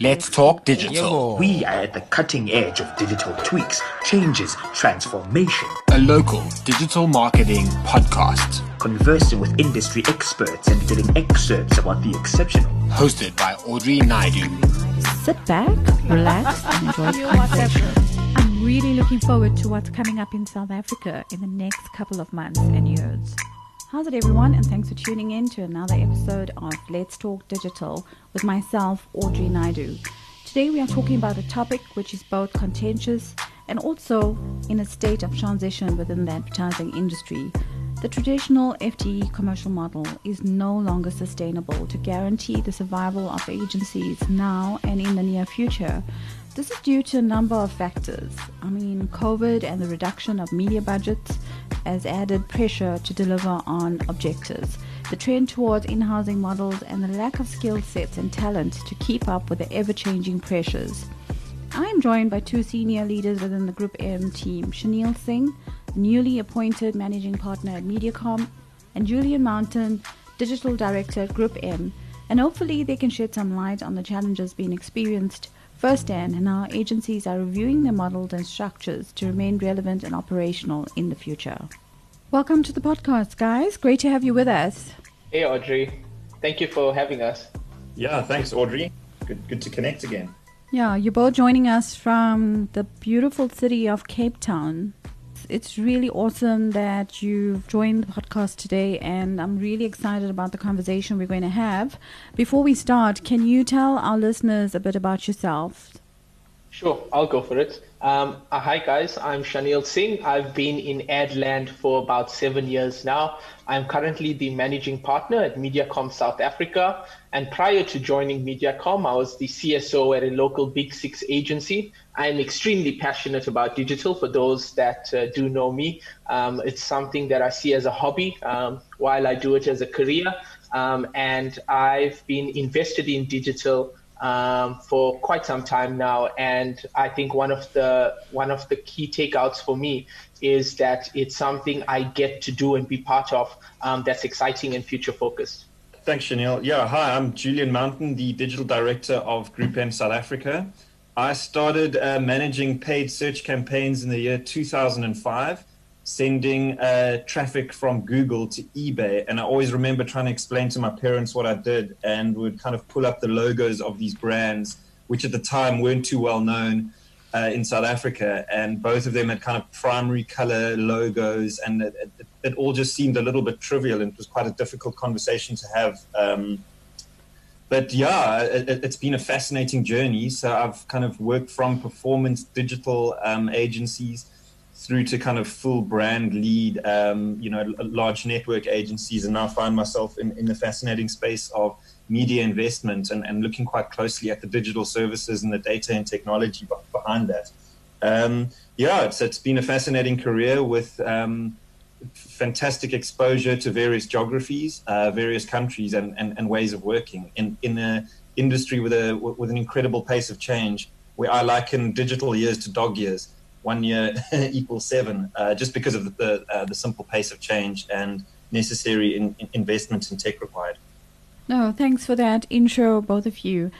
Let's talk digital. We are at the cutting edge of digital tweaks, changes, transformation. A local digital marketing podcast. Conversing with industry experts and getting excerpts about the exceptional. Hosted by Audrey Naidu. Sit back, relax, and enjoy the conversation. I'm really looking forward to what's coming up in South Africa in the next couple of months and years. How's it, everyone? And thanks for tuning in to another episode of Let's Talk Digital with myself, Audrey Naidu. Today, we are talking about a topic which is both contentious and also in a state of transition within the advertising industry. The traditional FTE commercial model is no longer sustainable to guarantee the survival of agencies now and in the near future. This is due to a number of factors. I mean, COVID and the reduction of media budgets has added pressure to deliver on objectives. The trend towards in housing models and the lack of skill sets and talent to keep up with the ever changing pressures. I am joined by two senior leaders within the Group M team Shaneel Singh, newly appointed managing partner at Mediacom, and Julian Mountain, digital director at Group M. And hopefully, they can shed some light on the challenges being experienced firsthand and how agencies are reviewing their models and structures to remain relevant and operational in the future. Welcome to the podcast, guys. Great to have you with us. Hey, Audrey. Thank you for having us. Yeah, thanks, Audrey. Good, good to connect again. Yeah, you're both joining us from the beautiful city of Cape Town it's really awesome that you've joined the podcast today, and I'm really excited about the conversation we're going to have. Before we start, can you tell our listeners a bit about yourself? Sure, I'll go for it. Um, uh, hi, guys. I'm Shaneel Singh. I've been in Adland for about seven years now. I'm currently the managing partner at Mediacom South Africa. And prior to joining Mediacom, I was the CSO at a local Big Six agency. I'm extremely passionate about digital for those that uh, do know me. Um, it's something that I see as a hobby um, while I do it as a career. Um, and I've been invested in digital um, for quite some time now, and I think one of the one of the key takeouts for me is that it's something I get to do and be part of um, that's exciting and future focused. Thanks, Shaneel. Yeah, hi, I'm Julian Mountain, the digital director of Group M South Africa. I started uh, managing paid search campaigns in the year 2005 sending uh, traffic from Google to eBay. And I always remember trying to explain to my parents what I did and would kind of pull up the logos of these brands, which at the time weren't too well known uh, in South Africa. And both of them had kind of primary color logos. And it, it, it, all just seemed a little bit trivial. And it was quite a difficult conversation to have. Um, but yeah, it, has been a fascinating journey. So I've kind of worked from performance digital um, agencies through to kind of full brand lead, um, you know, large network agencies, and now find myself in, in the fascinating space of media investment and, and looking quite closely at the digital services and the data and technology behind that. Um, yeah, it's, it's been a fascinating career with um, fantastic exposure to various geographies, uh, various countries, and, and, and, ways of working in, in an industry with, a, with an incredible pace of change, where I liken digital years to dog years one year equals seven, uh, just because of the uh, the simple pace of change and necessary in, in investment in tech required. No, thanks for that intro, both of you.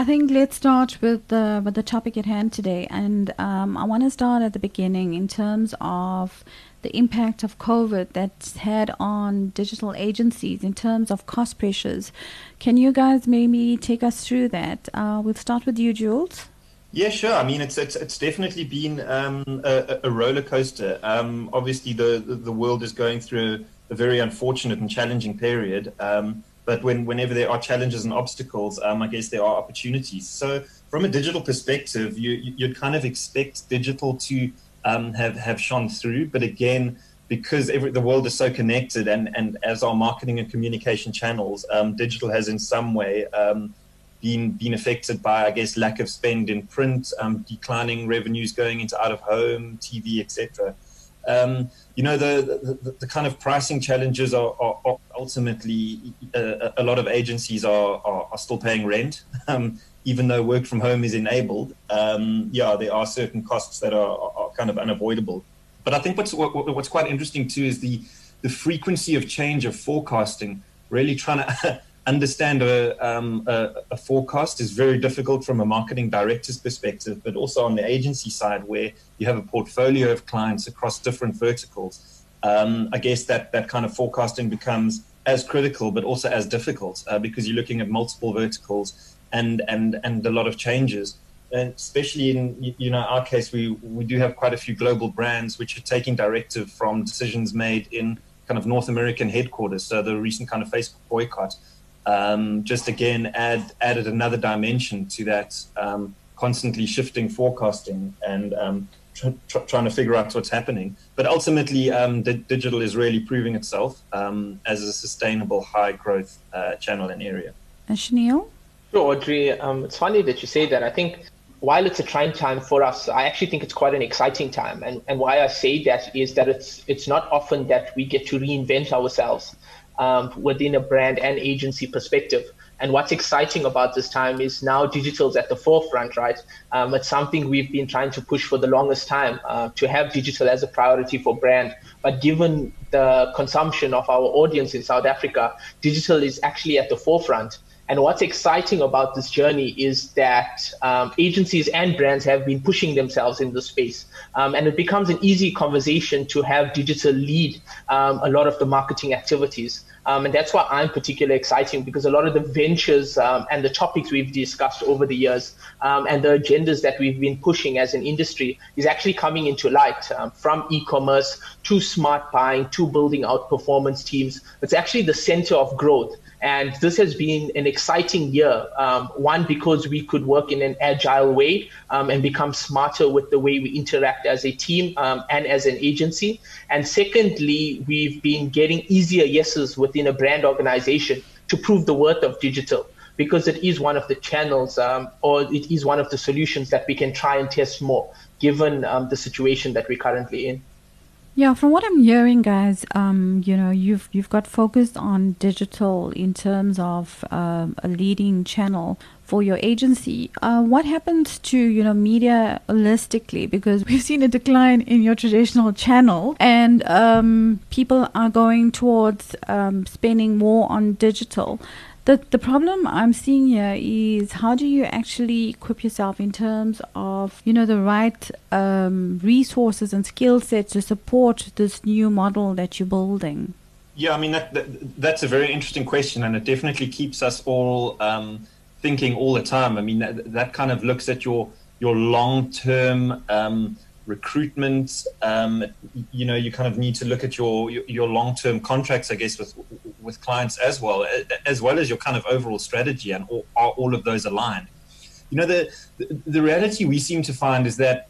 I think let's start with the with the topic at hand today, and um, I want to start at the beginning in terms of the impact of COVID that's had on digital agencies in terms of cost pressures. Can you guys maybe take us through that? Uh, we'll start with you, Jules. Yeah, sure. I mean, it's it's, it's definitely been um, a, a, roller coaster. Um, obviously, the, the world is going through a very unfortunate and challenging period. Um, but when, whenever there are challenges and obstacles, um, I guess there are opportunities. So, from a digital perspective, you, you'd kind of expect digital to um, have have shone through. But again, because every, the world is so connected, and, and as our marketing and communication channels, um, digital has in some way been been affected by, I guess, lack of spend in print, um, declining revenues going into out of home, TV, etc. Um, you know, the, the, the kind of pricing challenges are, are, are ultimately uh, a lot of agencies are, are, are still paying rent, um, even though work from home is enabled. Um, yeah, there are certain costs that are, are kind of unavoidable. But I think what's what, what's quite interesting too is the the frequency of change of forecasting. Really trying to understand a, um, a, a, forecast is very difficult from a marketing director's perspective, but also on the agency side, where you have a portfolio of clients across different verticals. Um, I guess that that kind of forecasting becomes as critical, but also as difficult uh, because you're looking at multiple verticals and and and a lot of changes. And especially in you know our case, we we do have quite a few global brands which are taking directive from decisions made in kind of North American headquarters. So the recent kind of Facebook boycott um, just again add added another dimension to that um, constantly shifting forecasting and um, tr- tr- trying to figure out what's happening. But ultimately, um, the digital is really proving itself um, as a sustainable high growth uh, channel and area. And Shaneel? Sure, Audrey. Um, it's funny that you say that. I think while it's a trying time for us, I actually think it's quite an exciting time. And, and why I say that is that it's it's not often that we get to reinvent ourselves um, within a brand and agency perspective. And what's exciting about this time is now digital's at the forefront, right? Um, it's something we've been trying to push for the longest time uh, to have digital as a priority for brand. But given the consumption of our audience in South Africa, digital is actually at the forefront. And what's exciting about this journey is that um, agencies and brands have been pushing themselves in the space. Um, and it becomes an easy conversation to have digital lead um, a lot of the marketing activities. Um, and that's why I'm particularly exciting because a lot of the ventures um, and the topics we've discussed over the years um, and the agendas that we've been pushing as an industry is actually coming into light from e-commerce to smart buying to building out performance teams. It's actually the center of growth. And this has been an exciting year. Um, one, because we could work in an agile way um, and become smarter with the way we interact as a team um, and as an agency. And secondly, we've been getting easier yeses within a brand organization to prove the worth of digital because it is one of the channels um, or it is one of the solutions that we can try and test more given um, the situation that we're currently in. Yeah, from what I'm hearing, guys, um, you know, you've you've got focused on digital in terms of um, a leading channel for your agency. Uh, what happens to you know media holistically? Because we've seen a decline in your traditional channel, and um, people are going towards um, spending more on digital the the problem I'm seeing here is how do you actually equip yourself in terms of you know the right um, resources and skill sets to support this new model that you're building. Yeah, I mean that, that that's a very interesting question, and it definitely keeps us all um, thinking all the time. I mean that that kind of looks at your your long term. Um, recruitment. Um, you know, you kind of need to look at your your, long term contracts, I guess, with with clients as well, as well as your kind of overall strategy, and all, are all of those aligned? You know, the, the, reality we seem to find is that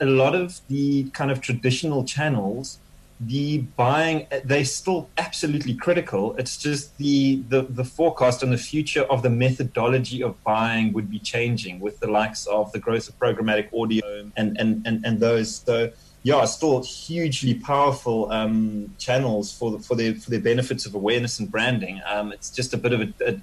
a lot of the kind of traditional channels the buying they're still absolutely critical. It's just the, the the forecast and the future of the methodology of buying would be changing with the likes of the growth of programmatic audio and and and, and those. So yeah still hugely powerful um, channels for the, for their for their benefits of awareness and branding. Um, it's just a bit of a, a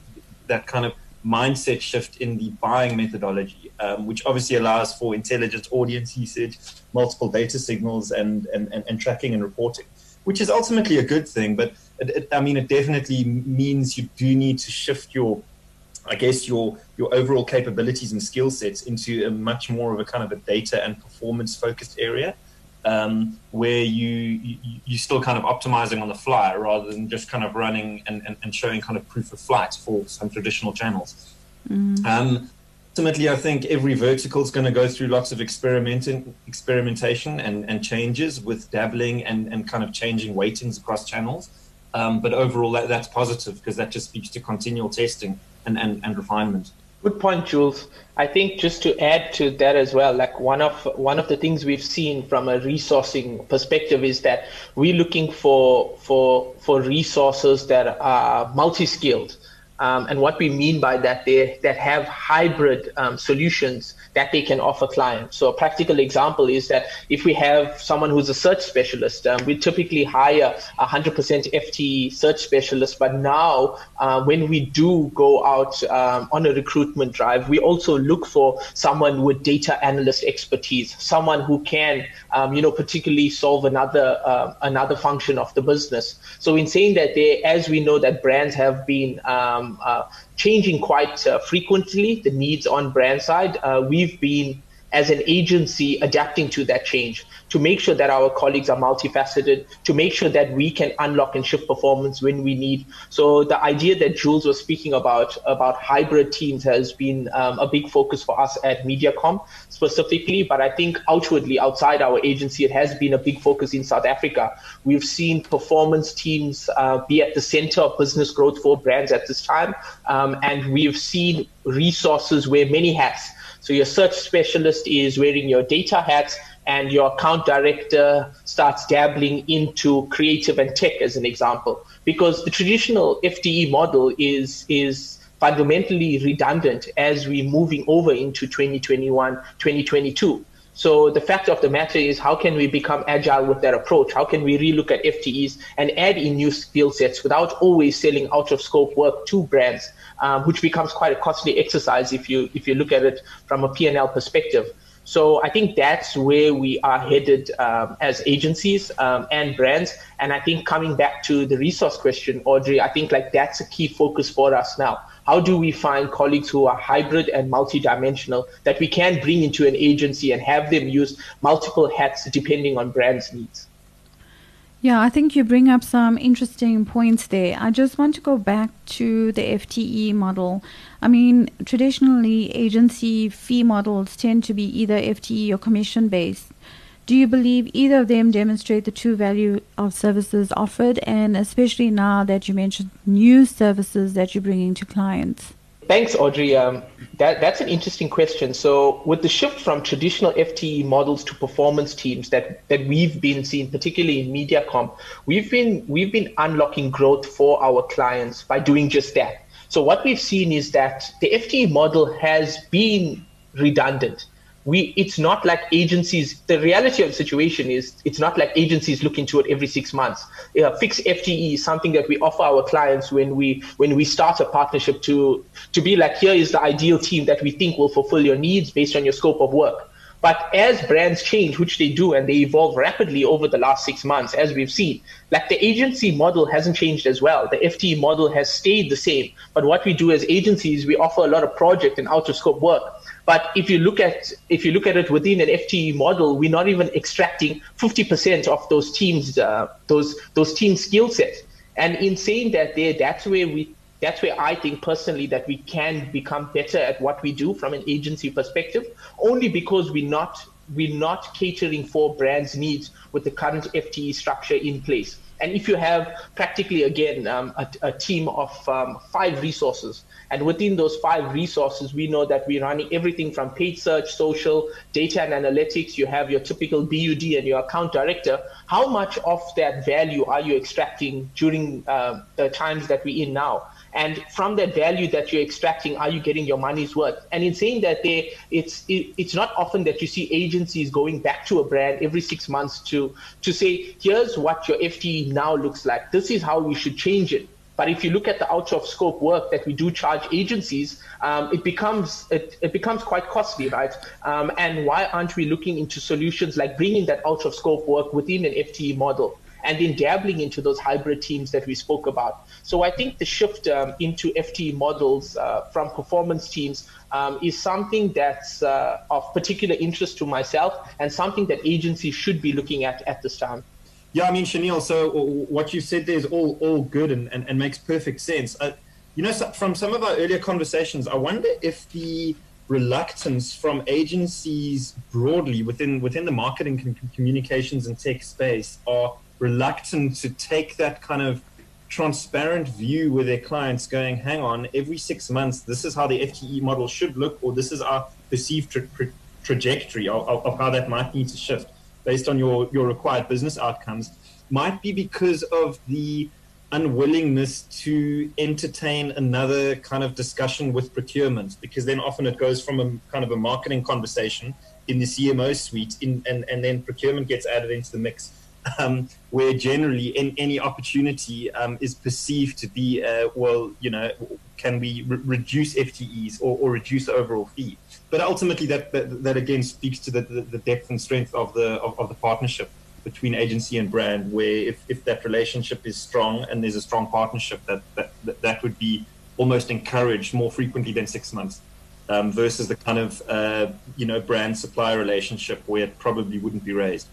that kind of mindset shift in the buying methodology, um, which obviously allows for intelligent audience usage, multiple data signals, and, and, and, and tracking and reporting, which is ultimately a good thing. But it, it, I mean, it definitely means you do need to shift your, I guess, your your overall capabilities and skill sets into a much more of a kind of a data and performance focused area um, where you, you you're still kind of optimizing on the fly rather than just kind of running and, and, and showing kind of proof of flight for some traditional channels. Mm. Um, ultimately, I think every vertical is going to go through lots of experimenting, experimentation and, and changes with dabbling and, and kind of changing weightings across channels. Um, but overall, that, that's positive because that just speaks to continual testing and, and, and refinement. Good point, Jules. I think just to add to that as well, like one of one of the things we've seen from a resourcing perspective is that we're looking for for for resources that are multi-skilled. Um, and what we mean by that, they that have hybrid um, solutions that they can offer clients. So a practical example is that if we have someone who's a search specialist, um, we typically hire a 100% FTE search specialist. But now, uh, when we do go out um, on a recruitment drive, we also look for someone with data analyst expertise, someone who can, um, you know, particularly solve another uh, another function of the business. So in saying that, they, as we know that brands have been um, changing quite uh, frequently, the needs on brand side. Uh, we've been as an agency adapting to that change to make sure that our colleagues are multifaceted, to make sure that we can unlock and shift performance when we need. So the idea that Jules was speaking about about hybrid teams has been um, a big focus for us at MediaCom specifically, but I think outwardly outside our agency, it has been a big focus in South Africa. We've seen performance teams uh, be at the center of business growth for brands at this time, um, and we've seen resources wear many hats so your search specialist is wearing your data hats and your account director starts dabbling into creative and tech as an example. Because the traditional FTE model is is fundamentally redundant as we're moving over into 2021 2022 so the fact of the matter is, how can we become agile with that approach? How can we relook at FTEs and add in new skill sets without always selling out of scope work to brands, um, which becomes quite a costly exercise if you if you look at it from a P&L perspective. So I think that's where we are headed um, as agencies um, and brands. And I think coming back to the resource question, Audrey, I think like that's a key focus for us now how do we find colleagues who are hybrid and multidimensional that we can bring into an agency and have them use multiple hats depending on brands' needs? Yeah, I think you bring up some interesting points there. I just want to go back to the FTE model. I mean, traditionally, agency fee models tend to be either FTE or commission based. Do you believe either of them demonstrate the true value of services offered, and especially now that you mentioned new services that you're bringing to clients? Thanks, Audrey. Um, that, that's an interesting question. So, with the shift from traditional FTE models to performance teams that, that we've been seeing, particularly in MediaCom, we've been we've been unlocking growth for our clients by doing just that. So, what we've seen is that the FTE model has been redundant we it's not like agencies the reality of the situation is it's not like agencies look into it every six months fixed fte is something that we offer our clients when we when we start a partnership to to be like here is the ideal team that we think will fulfill your needs based on your scope of work but as brands change, which they do, and they evolve rapidly over the last six months, as we've seen, like the agency model hasn't changed as well. The FTE model has stayed the same. But what we do as agencies, we offer a lot of project and out of scope work. But if you look at if you look at it within an FTE model, we're not even extracting 50% of those teams uh, those those team skill sets. And in saying that, there that's where we that's where I think personally that we can become better at what we do from an agency perspective, only because we're not we're not catering for brands' needs with the current FTE structure in place. And if you have practically again um, a, a, team of um, five resources and within those five resources, we know that we're running everything from paid search, social, data and analytics. You have your typical BUD and your account director. How much of that value are you extracting during uh, the times that we're in now? And from that value that you're extracting, are you getting your money's worth? And in saying that, they, it's it, it's not often that you see agencies going back to a brand every six months to to say, here's what your FTE now looks like. This is how we should change it. But if you look at the out of scope work that we do charge agencies, um, it becomes it, it, becomes quite costly, right? Um, and why aren't we looking into solutions like bringing that out of scope work within an FTE model? And then dabbling into those hybrid teams that we spoke about. So I think the shift um, into FTE models uh, from performance teams um, is something that's uh, of particular interest to myself and something that agencies should be looking at at this time. Yeah, I mean, Shaneel, so what you said there is all, all good and, and, and makes perfect sense. Uh, you know, from some of our earlier conversations, I wonder if the reluctance from agencies broadly within within the marketing communications and tech space are reluctant to take that kind of transparent view with their clients going hang on every six months this is how the fte model should look or this is our perceived tra- tra- trajectory of, of, how that might need to shift based on your, your required business outcomes might be because of the unwillingness to entertain another kind of discussion with procurement because then often it goes from a kind of a marketing conversation in the cmo suite in, and, and then procurement gets added into the mix um, where generally in, any opportunity um, is perceived to be, uh, well, you know, can we re- reduce FTEs or, or, reduce the overall fee? But ultimately, that, that, that again speaks to the, the, the, depth and strength of the of, of, the partnership between agency and brand. Where if, if that relationship is strong and there's a strong partnership, that that, that, would be almost encouraged more frequently than six months. Um, versus the kind of uh, you know brand supplier relationship where it probably wouldn't be raised.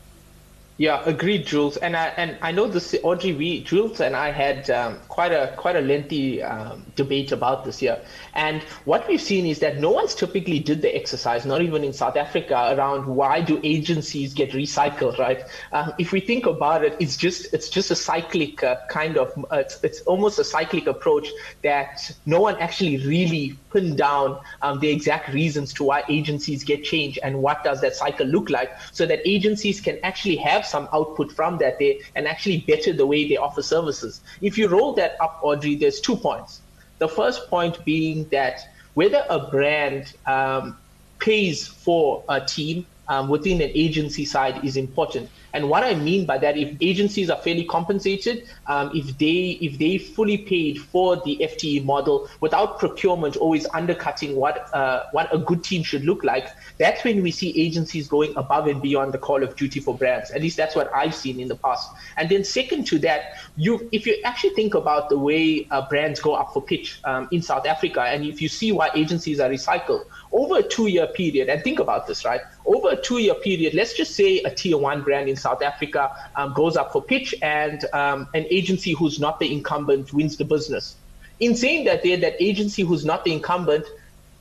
Yeah, agreed, Jules. And I and I know this Audrey, we Jules and I had um, quite a quite a lengthy um, debate about this here. And what we've seen is that no one's typically did the exercise, not even in South Africa, around why do agencies get recycled, right? Um, if we think about it, it's just it's just a cyclic uh, kind of uh, it's, it's almost a cyclic approach that no one actually really pinned down um, the exact reasons to why agencies get changed and what does that cycle look like, so that agencies can actually have some output from that day and actually better the way they offer services. If you roll that up, Audrey, there's two points. The first point being that whether a brand um, pays for a team um, within an agency side is important. And what I mean by that, if agencies are fairly compensated, um, if they if they fully paid for the FTE model without procurement always undercutting what uh, what a good team should look like, that's when we see agencies going above and beyond the call of duty for brands. At least that's what I've seen in the past. And then second to that, you if you actually think about the way uh, brands go up for pitch um, in South Africa, and if you see why agencies are recycled over a two-year period, and think about this, right? Over a two-year period, let's just say a tier one brand in South Africa um, goes up for pitch, and um, an agency who's not the incumbent wins the business. In saying that, there, that agency who's not the incumbent,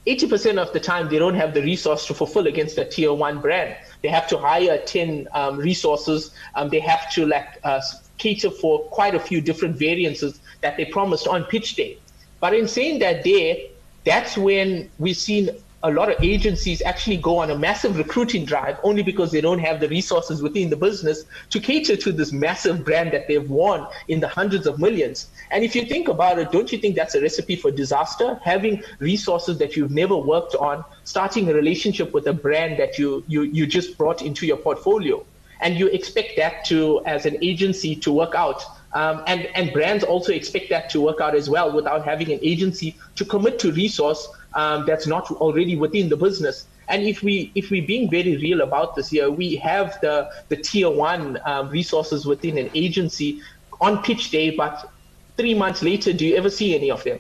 80% of the time they don't have the resource to fulfill against a tier one brand. They have to hire 10 um, resources. Um, they have to like uh, cater for quite a few different variances that they promised on pitch day. But in saying that, there, that's when we've seen a lot of agencies actually go on a massive recruiting drive only because they don't have the resources within the business to cater to this massive brand that they've won in the hundreds of millions. And if you think about it, don't you think that's a recipe for disaster? Having resources that you've never worked on, starting a relationship with a brand that you you you just brought into your portfolio, and you expect that to as an agency to work out. Um, and, and brands also expect that to work out as well without having an agency to commit to resource um, that's not already within the business. And if we if we're being very real about this here, we have the the tier one um, resources within an agency on pitch day, but three months later, do you ever see any of them?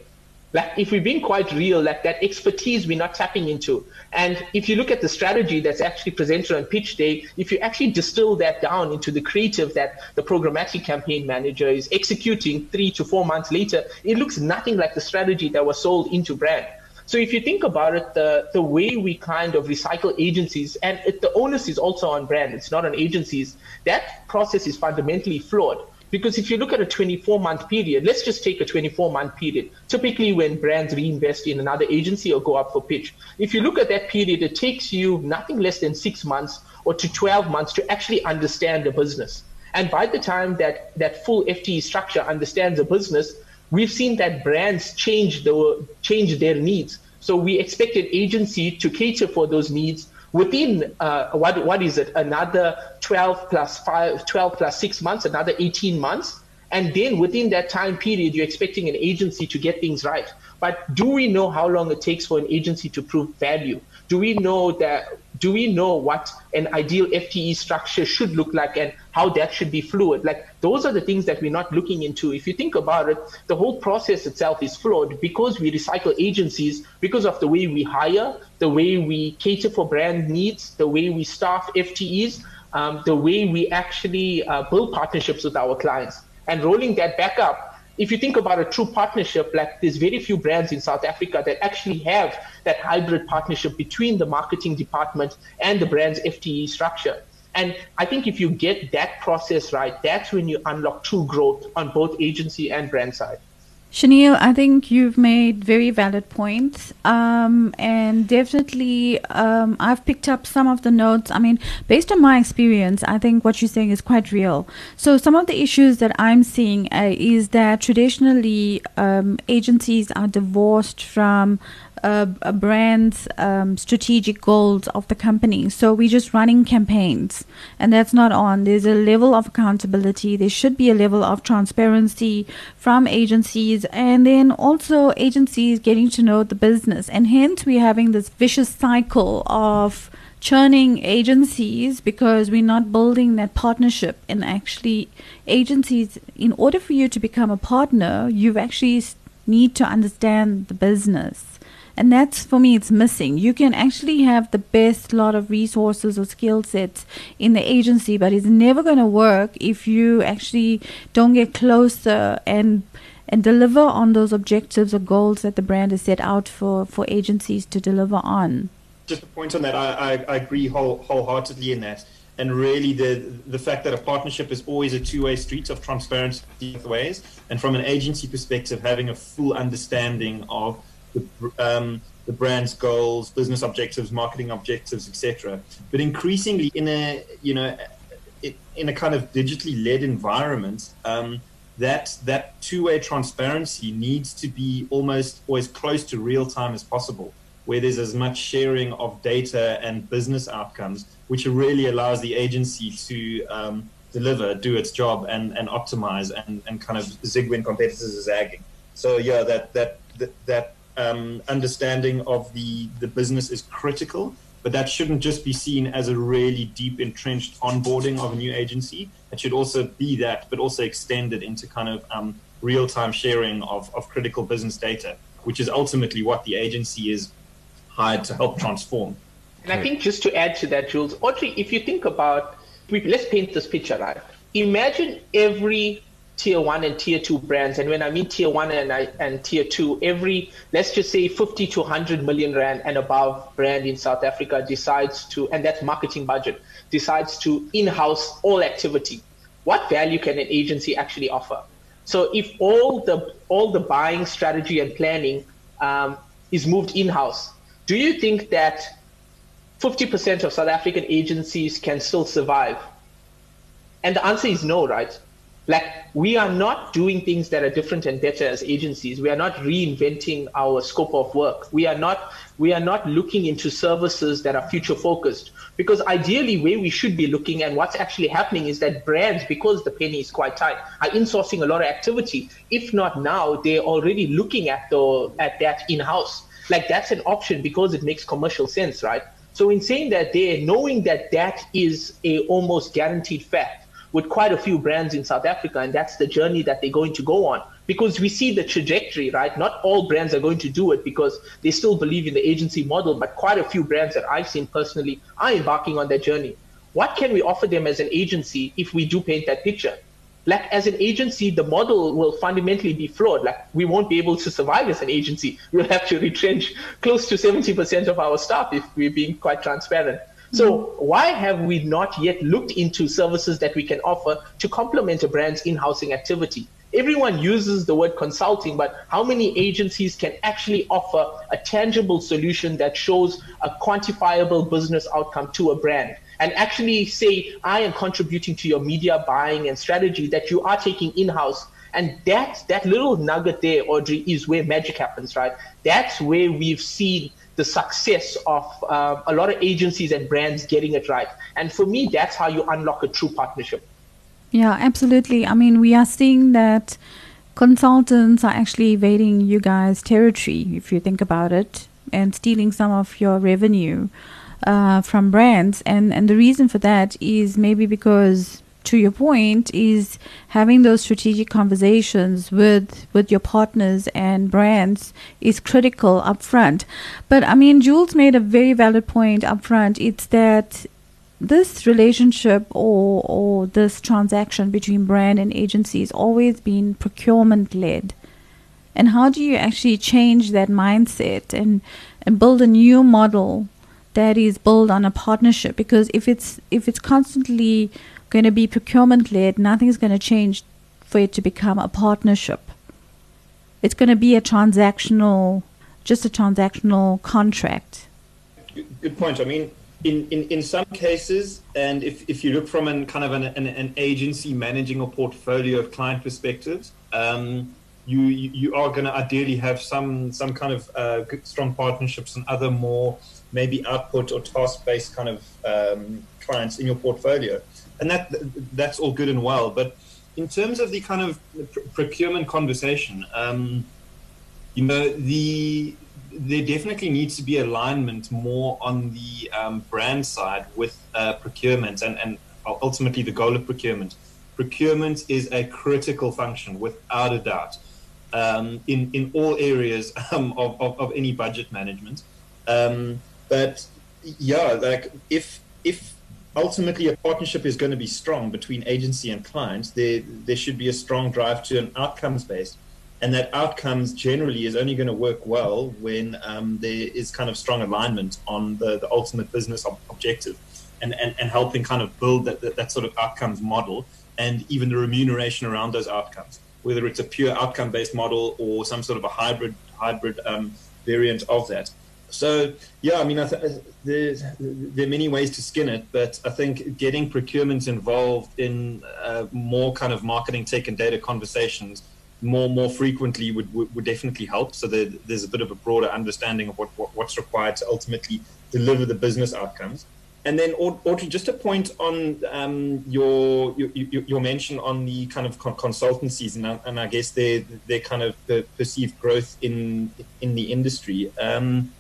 Like if we're being quite real, like that expertise we're not tapping into. And if you look at the strategy that's actually presented on pitch day, if you actually distill that down into the creative that the programmatic campaign manager is executing three to four months later, it looks nothing like the strategy that was sold into brand. So if you think about it, the, the way we kind of recycle agencies, and it, the onus is also on brand, it's not on agencies, that process is fundamentally flawed. Because if you look at a 24 month period, let's just take a 24 month period, typically when brands reinvest in another agency or go up for pitch. If you look at that period, it takes you nothing less than six months or to 12 months to actually understand the business. And by the time that that full FTE structure understands the business, we've seen that brands change the change their needs. So we expect an agency to cater for those needs within uh, what what is it? Another 12 plus 5 12 plus 6 months another 18 months. And then within that time period you're expecting an agency to get things right. But do we know how long it takes for an agency to prove value do we know that do we know what an ideal FTE structure should look like and how that should be fluid? Like those are the things that we're not looking into. If you think about it, the whole process itself is flawed because we recycle agencies because of the way we hire, the way we cater for brand needs, the way we staff FTEs, um, the way we actually uh, build partnerships with our clients. And rolling that back up, if you think about a true partnership, like there's very few brands in South Africa that actually have that hybrid partnership between the marketing department and the brand's FTE structure. And I think if you get that process right, that's when you unlock true growth on both agency and brand side. Shaneel, I think you've made very valid points. Um, and definitely, um, I've picked up some of the notes. I mean, based on my experience, I think what you're saying is quite real. So, some of the issues that I'm seeing uh, is that traditionally um, agencies are divorced from uh, a brand's um, strategic goals of the company. So we're just running campaigns, and that's not on. There's a level of accountability. There should be a level of transparency from agencies, and then also agencies getting to know the business. And hence, we're having this vicious cycle of churning agencies because we're not building that partnership and actually agencies in order for you to become a partner you've actually need to understand the business. And that's for me, it's missing. You can actually have the best lot of resources or skill sets in the agency, but it's never going to work if you actually don't get closer and and deliver on those objectives or goals that the brand has set out for, for agencies to deliver on. Just a point on that, I, I, I agree whole, wholeheartedly in that. And really, the the fact that a partnership is always a two way street of transparency ways, and from an agency perspective, having a full understanding of the, um, the brand's goals, business objectives, marketing objectives, etc. But increasingly, in a you know, in a kind of digitally led environment, um, that that two-way transparency needs to be almost or as close to real time as possible where there's as much sharing of data and business outcomes which really allows the agency to um, deliver do its job and, and optimize and, and kind of zig when competitors are zagging so yeah that that that, that um, understanding of the the business is critical but that shouldn't just be seen as a really deep entrenched onboarding of a new agency. It should also be that, but also extended into kind of um, real time sharing of, of critical business data, which is ultimately what the agency is hired to help transform. And I think just to add to that, Jules, Audrey, if you think about, let's paint this picture, right? Imagine every tier one and tier two brands. And when I mean tier one and, I, and tier two, every, let's just say 50 to 100 million Rand and above brand in South Africa decides to, and that's marketing budget, decides to in house all activity. What value can an agency actually offer? So if all the all the buying strategy and planning um, is moved in house, do you think that 50% of South African agencies can still survive? And the answer is no, right? Like we are not doing things that are different and better as agencies. We are not reinventing our scope of work. We are not we are not looking into services that are future focused because ideally where we should be looking and what's actually happening is that brands because the penny is quite tight are insourcing a lot of activity. If not now they're already looking at the at that in house like that's an option because it makes commercial sense right? So in saying that they're knowing that that is a almost guaranteed fact with quite a few brands in South Africa, and that's the journey that they're going to go on. Because we see the trajectory, right? Not all brands are going to do it because they still believe in the agency model, but quite a few brands that I've seen personally are embarking on that journey. What can we offer them as an agency if we do paint that picture? Like as an agency, the model will fundamentally be flawed. Like we won't be able to survive as an agency. We'll have to retrench close to 70% of our staff if we're being quite transparent. So mm-hmm. why have we not yet looked into services that we can offer to complement a brand's in-housing activity? Everyone uses the word consulting, but how many agencies can actually offer a tangible solution that shows a quantifiable business outcome to a brand? and actually say, I am contributing to your media buying and strategy that you are taking in house. And that, that little nugget there, Audrey, is where magic happens, right? That's where we've seen the success of uh, a lot of agencies and brands getting it right. And for me, that's how you unlock a true partnership. Yeah, absolutely. I mean, we are seeing that consultants are actually invading you guys' territory, if you think about it, and stealing some of your revenue uh, from brands. And, and the reason for that is maybe because to your point is having those strategic conversations with with your partners and brands is critical upfront. But i mean jules made a very valid point upfront. It's that this relationship or or this transaction between brand and agency has always been procurement led. And how do you actually change that mindset and and build a new model that is built on a partnership? Because if it's if it's constantly going to be procurement led, nothing's going to change for it to become a partnership. It's going to be a transactional, just a transactional contract. Good, point. I mean, in, in, in some cases, and if, if you look from an kind of an, an, an agency managing a portfolio of client perspectives, um, you, you are going to ideally have some some kind of uh, strong partnerships and other more maybe output or task based kind of um, clients in your portfolio and that that's all good and well. But in terms of the kind of pr- procurement conversation, um, you know, the there definitely needs to be alignment more on the um, brand side with uh, procurement and, and ultimately the goal of procurement. Procurement is a critical function without a doubt. um, in in all areas um, of, of, of any budget management. Um, but yeah, like if if ultimately a partnership is going to be strong between agency and client, there there should be a strong drive to an outcomes based, and that outcomes generally is only going to work well when um, there is kind of strong alignment on the, the ultimate business ob- objective, and, and and helping kind of build that, that that sort of outcomes model and even the remuneration around those outcomes, whether it's a pure outcome based model or some sort of a hybrid hybrid um, variant of that. So yeah, I mean, I th- there are many ways to skin it, but I think getting procurement involved in uh, more kind of marketing tech and data conversations more more frequently would, would, would definitely help. So that there's a bit of a broader understanding of what, what, what's required to ultimately deliver the business outcomes. And then, Audrey, just a point on um, your, your, your mention on the kind of consultancies, and I, and I guess their their kind of perceived growth in in the industry. Um,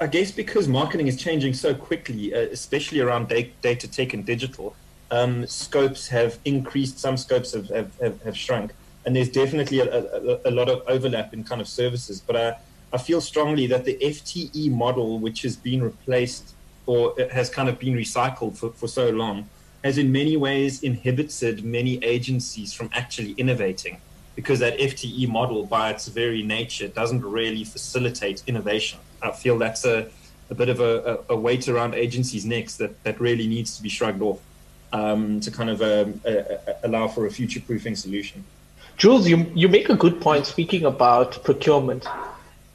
I guess because marketing is changing so quickly, uh, especially around data, data tech and digital, um, scopes have increased, some scopes have, have, have, have shrunk, and there's definitely a, a, a, lot of overlap in kind of services. But I, I feel strongly that the FTE model, which has been replaced or has kind of been recycled for, for so long, has in many ways inhibited many agencies from actually innovating because that FTE model, by its very nature, doesn't really facilitate innovation. I feel that's a, a bit of a, a, weight around agencies' necks that, that really needs to be shrugged off um, to kind of um, allow for a future proofing solution. Jules, you, you make a good point speaking about procurement.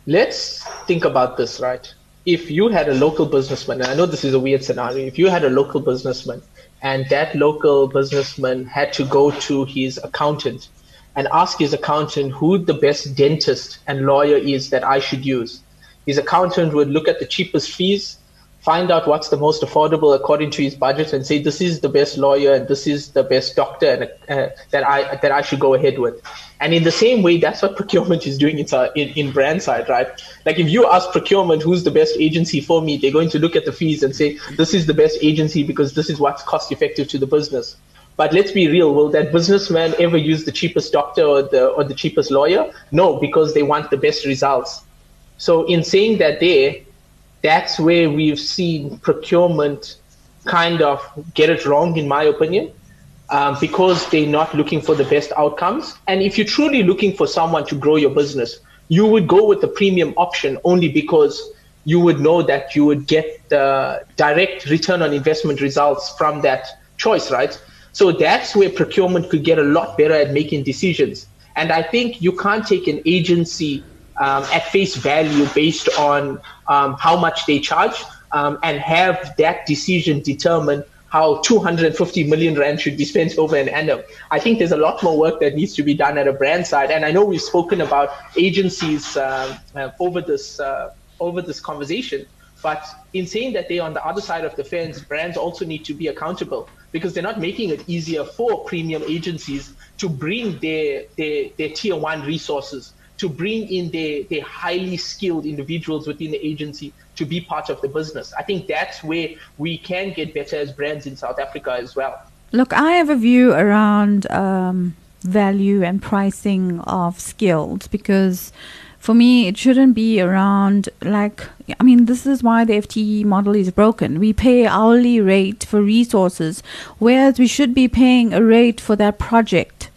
Let's think about this, right? If you had a local businessman, and I know this is a weird scenario, if you had a local businessman and that local businessman had to go to his accountant and ask his accountant who the best dentist and lawyer is that I should use his accountant would look at the cheapest fees, find out what's the most affordable according to his budget, and say this is the best lawyer and this is the best doctor and, uh, that I that I should go ahead with. And in the same way, that's what procurement is doing in, in, in brand side, right? Like if you ask procurement who's the best agency for me, they're going to look at the fees and say this is the best agency because this is what's cost effective to the business. But let's be real, will that businessman ever use the cheapest doctor or the or the cheapest lawyer? No, because they want the best results. So in saying that there, that's where we've seen procurement kind of get it wrong, in my opinion, um, because they're not looking for the best outcomes. And if you're truly looking for someone to grow your business, you would go with the premium option only because you would know that you would get the direct return on investment results from that choice, right? So that's where procurement could get a lot better at making decisions. And I think you can't take an agency um, at face value based on um, how much they charge um, and have that decision determine how 250 million rand should be spent over an annum. I think there's a lot more work that needs to be done at a brand side. And I know we've spoken about agencies uh, uh, over this uh, over this conversation. But in saying that they're on the other side of the fence, brands also need to be accountable because they're not making it easier for premium agencies to bring their, their, their tier one resources to bring in the, highly skilled individuals within the agency to be part of the business. I think that's where we can get better as brands in South Africa as well. Look, I have a view around um, value and pricing of skills because for me, it shouldn't be around like, I mean, this is why the FTE model is broken. We pay hourly rate for resources, whereas we should be paying a rate for that project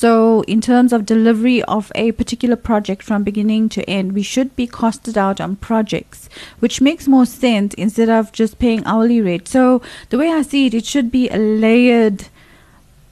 so, in terms of delivery of a particular project from beginning to end, we should be costed out on projects, which makes more sense instead of just paying hourly rate. So, the way I see it, it should be a layered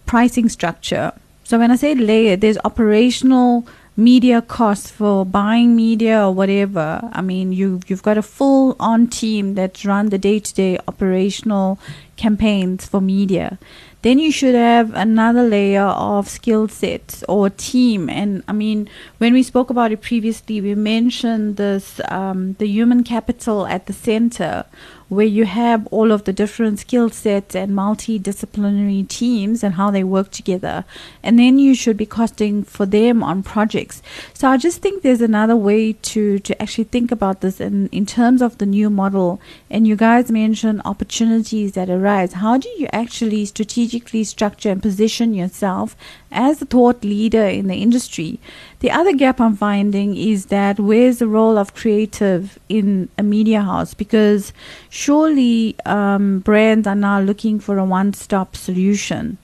pricing structure. So, when I say layered, there's operational media costs for buying media or whatever. I mean, you you've got a full on team that run the day to day operational campaigns for media then you should have another layer of skill sets or team. And I mean, when we spoke about it previously, we mentioned this um, the human capital at the center, where you have all of the different skill sets and multidisciplinary teams and how they work together. And then you should be costing for them on projects. So I just think there's another way to, to actually think about this in, in terms of the new model. And you guys mentioned opportunities that arise. How do you actually strategically structure and position yourself as a thought leader in the industry the other gap I'm finding is that where's the role of creative in a media house? Because surely um, brands are now looking for a one-stop solution.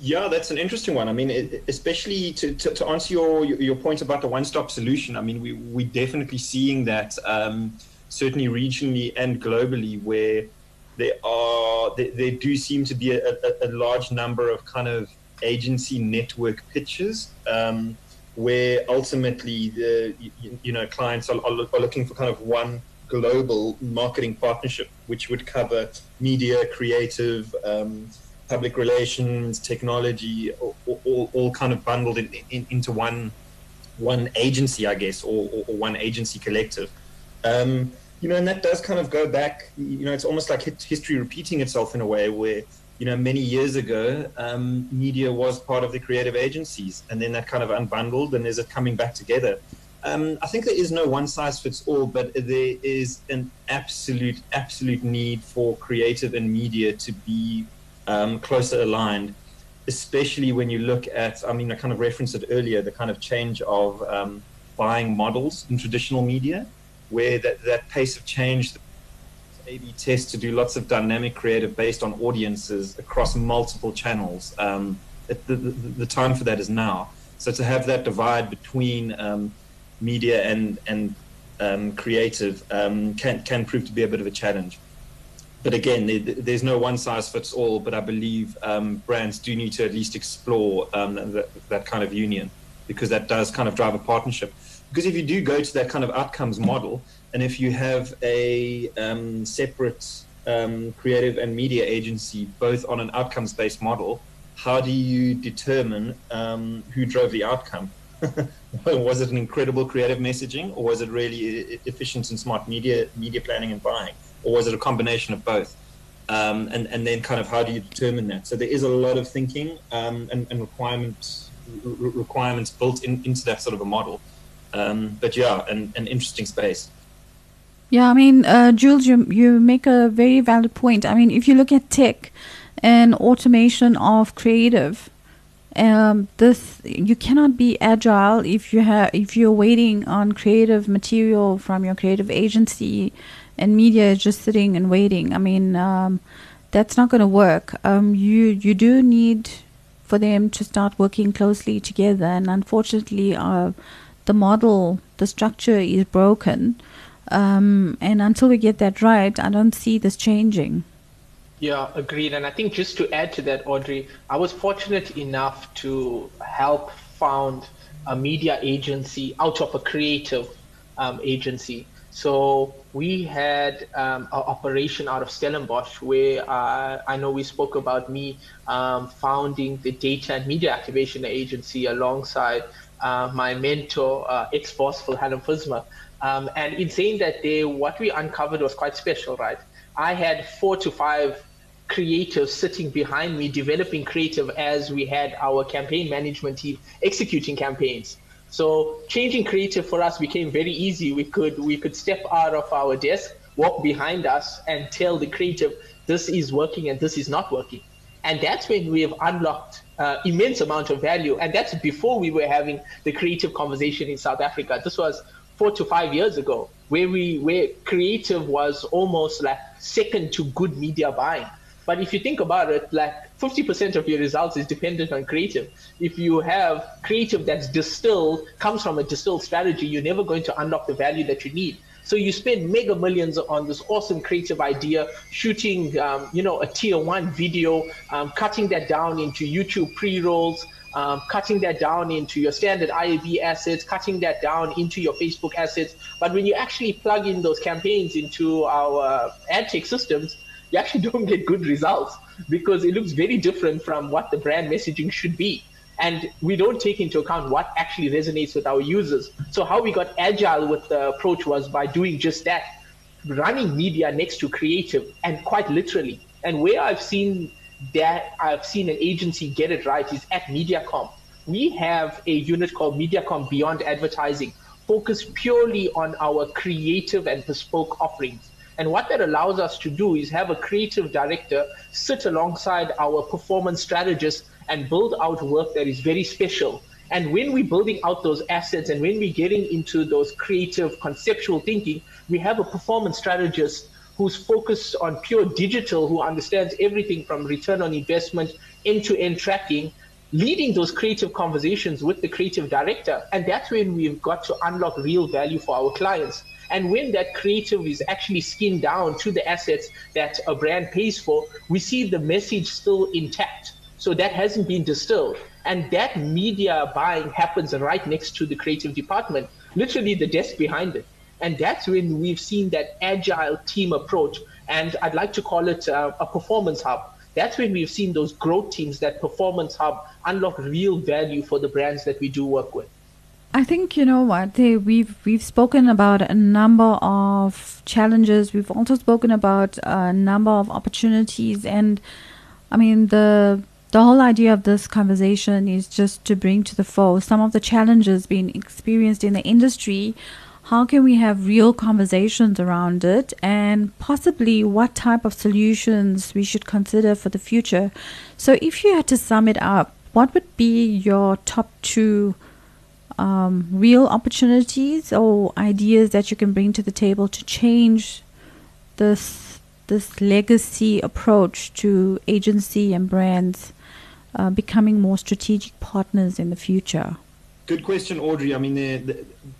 Yeah, that's an interesting one. I mean, especially to, to, to, answer your your point about the one-stop solution. I mean, we we're definitely seeing that um, certainly regionally and globally, where there are there, there do seem to be a, a, a, large number of kind of agency network pitches. Um, where ultimately the you, you know clients are, are, looking for kind of one global marketing partnership, which would cover media, creative, um, public relations, technology, all, all, all kind of bundled in, in, into one one agency, I guess, or, or, or one agency collective. Um, you know, and that does kind of go back. You know, it's almost like history repeating itself in a way where you know, many years ago, um, media was part of the creative agencies, and then that kind of unbundled, and is it coming back together? Um, I think there is no one size fits all, but there is an absolute, absolute need for creative and media to be um, closer aligned, especially when you look at, I mean, I kind of referenced it earlier, the kind of change of um, buying models in traditional media, where that, that pace of change, a/B test to do lots of dynamic creative based on audiences across multiple channels. Um, the, the, the, time for that is now. So to have that divide between um, media and and um, creative um, can can prove to be a bit of a challenge. But again, there's no one size fits all. But I believe um, brands do need to at least explore um, that, that kind of union because that does kind of drive a partnership. Because if you do go to that kind of outcomes model, and if you have a um, separate um, creative and media agency, both on an outcomes based model, how do you determine um, who drove the outcome? was it an incredible creative messaging, or was it really efficient and smart media media planning and buying, or was it a combination of both? Um, and and then kind of how do you determine that? So there is a lot of thinking um, and, and requirements requirements built in, into that sort of a model. Um, but yeah, an, an interesting space. Yeah, I mean, uh, Jules, you, you make a very valid point. I mean, if you look at tech and automation of creative, um, this you cannot be agile if you have if you're waiting on creative material from your creative agency, and media is just sitting and waiting. I mean, um, that's not going to work. Um, you you do need for them to start working closely together, and unfortunately, uh, the model, the structure is broken. Um, and until we get that right, I don't see this changing. Yeah, agreed. And I think just to add to that, Audrey, I was fortunate enough to help found a media agency out of a creative um, agency. So we had um, an operation out of Stellenbosch where uh, I know we spoke about me um, founding the data and media activation agency alongside uh, my mentor, uh, ex-boss Hannah Fusma. Um, and in saying that, they, what we uncovered was quite special, right? I had four to five creatives sitting behind me, developing creative as we had our campaign management team executing campaigns. So changing creative for us became very easy. We could we could step out of our desk, walk behind us, and tell the creative this is working and this is not working. And that's when we have unlocked uh, immense amount of value. And that's before we were having the creative conversation in South Africa. This was four to five years ago, where we where creative was almost like second to good media buying. But if you think about it, like 50% of your results is dependent on creative. If you have creative that's distilled, comes from a distilled strategy, you're never going to unlock the value that you need. So you spend mega millions on this awesome creative idea, shooting, um, you know, a tier one video, um, cutting that down into YouTube pre-rolls, um, cutting that down into your standard IAB assets, cutting that down into your Facebook assets. But when you actually plug in those campaigns into our ad tech systems, you actually don't get good results because it looks very different from what the brand messaging should be. And we don't take into account what actually resonates with our users. So, how we got agile with the approach was by doing just that running media next to creative and quite literally. And where I've seen that I've seen an agency get it right is at Mediacom. We have a unit called Mediacom Beyond Advertising, focused purely on our creative and bespoke offerings. And what that allows us to do is have a creative director sit alongside our performance strategist and build out work that is very special And when we're building out those assets and when we're getting into those creative conceptual thinking, we have a performance strategist who's focused on pure digital, who understands everything from return on investment, end to end tracking, leading those creative conversations with the creative director. And that's when we've got to unlock real value for our clients. And when that creative is actually skinned down to the assets that a brand pays for, we see the message still intact. So that hasn't been distilled. And that media buying happens right next to the creative department, literally the desk behind it. And that's when we've seen that agile team approach. And I'd like to call it uh, a performance hub. That's when we've seen those growth teams, that performance hub, unlock real value for the brands that we do work with. I think you know what they, we've we've spoken about a number of challenges. We've also spoken about a number of opportunities, and I mean the the whole idea of this conversation is just to bring to the fore some of the challenges being experienced in the industry. How can we have real conversations around it, and possibly what type of solutions we should consider for the future? So, if you had to sum it up, what would be your top two? um, real opportunities or ideas that you can bring to the table to change this this legacy approach to agency and brands uh, becoming more strategic partners in the future? Good question, Audrey. I mean, there,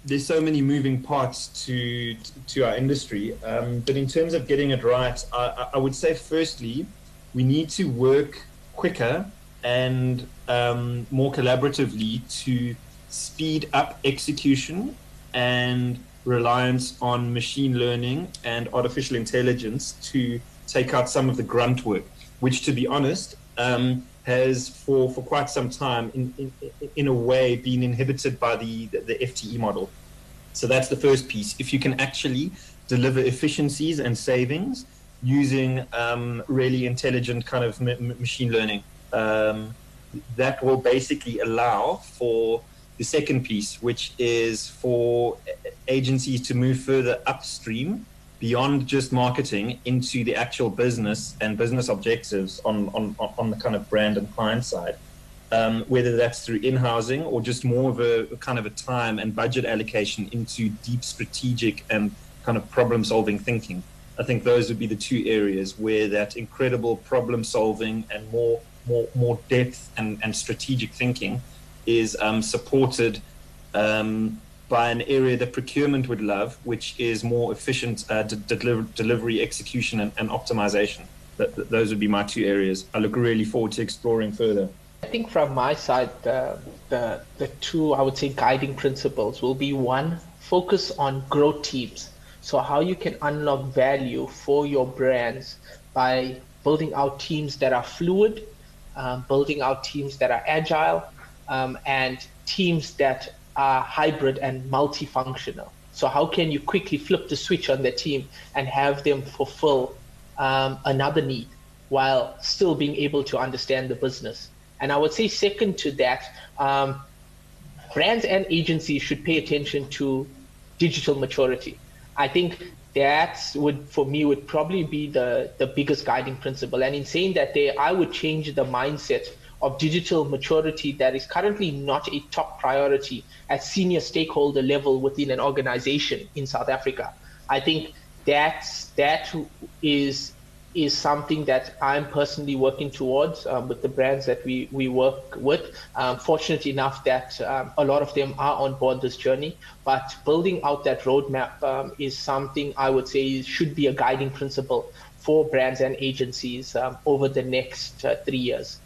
there's so many moving parts to to our industry, um, but in terms of getting it right, I, I would say firstly, we need to work quicker and um, more collaboratively to speed up execution and reliance on machine learning and artificial intelligence to take out some of the grunt work, which, to be honest, um, has for, for quite some time, in, in, in a way, been inhibited by the, the, FTE model. So that's the first piece. If you can actually deliver efficiencies and savings using um, really intelligent kind of machine learning, um, that will basically allow for the second piece, which is for agencies to move further upstream beyond just marketing into the actual business and business objectives on, on, on the kind of brand and client side. Um, whether that's through in-housing or just more of a kind of a time and budget allocation into deep strategic and kind of problem-solving thinking. I think those would be the two areas where that incredible problem-solving and more more more depth and, and strategic thinking is um, supported um, by an area that procurement would love, which is more efficient uh, deliver, delivery, execution, and, and optimization. That, that, those would be my two areas. I look really forward to exploring further. I think from my side, the, the, the two, I would say, guiding principles will be one, focus on growth teams. So, how you can unlock value for your brands by building out teams that are fluid, um, building out teams that are agile, um, and teams that are hybrid and multifunctional. So how can you quickly flip the switch on the team and have them fulfill um, another need while still being able to understand the business? And I would say second to that, um, brands and agencies should pay attention to digital maturity. I think that would for me would probably be the the biggest guiding principle. And in saying that, there I would change the mindset of digital maturity that is currently not a top priority at senior stakeholder level within an organization in South Africa. I think that's that is is something that I'm personally working towards um, with the brands that we, we work with. Um, fortunate enough that um, a lot of them are on board this journey, but building out that roadmap um, is something I would say should be a guiding principle for brands and agencies um, over the next uh, three years.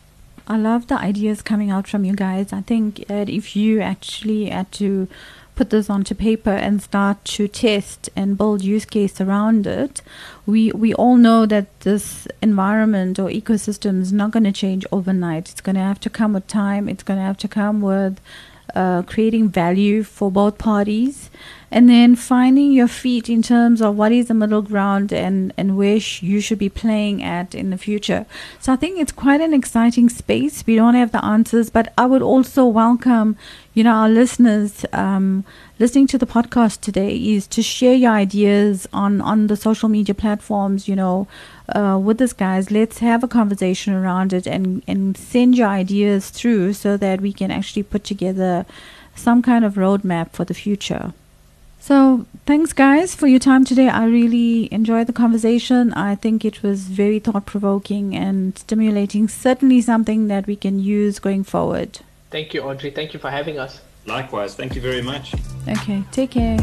I love the ideas coming out from you guys. I think if you actually had to put this onto paper and start to test and build use case around it, we we all know that this environment or ecosystem is not going to change overnight. It's going to have to come with time. It's going to have to come with uh, creating value for both parties. And then finding your feet in terms of what is the middle ground and, and where sh- you should be playing at in the future. So I think it's quite an exciting space. We don't have the answers, but I would also welcome, you know, our listeners um, listening to the podcast today is to share your ideas on, on the social media platforms, you know, uh, with us guys. Let's have a conversation around it and, and send your ideas through so that we can actually put together some kind of roadmap for the future. So, thanks, guys, for your time today. I really enjoyed the conversation. I think it was very thought provoking and stimulating. Certainly, something that we can use going forward. Thank you, Audrey. Thank you for having us. Likewise, thank you very much. Okay, take care.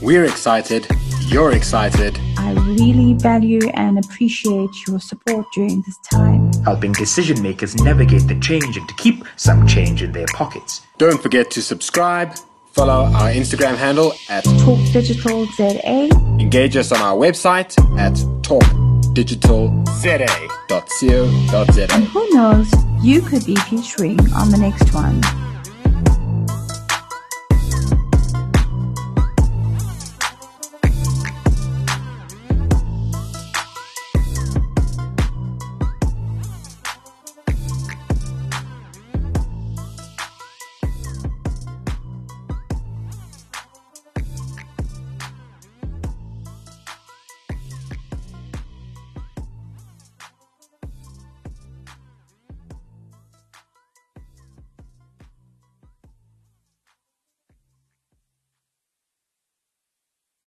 We're excited. You're excited. I really value and appreciate your support during this time. helping decision makers navigate the change and to keep some change in their pockets. Don't forget to subscribe, follow our Instagram handle at Talk Digital ZA. engage us on our website at talkdigitalza.co.za. And who knows, you could be featuring on the next one.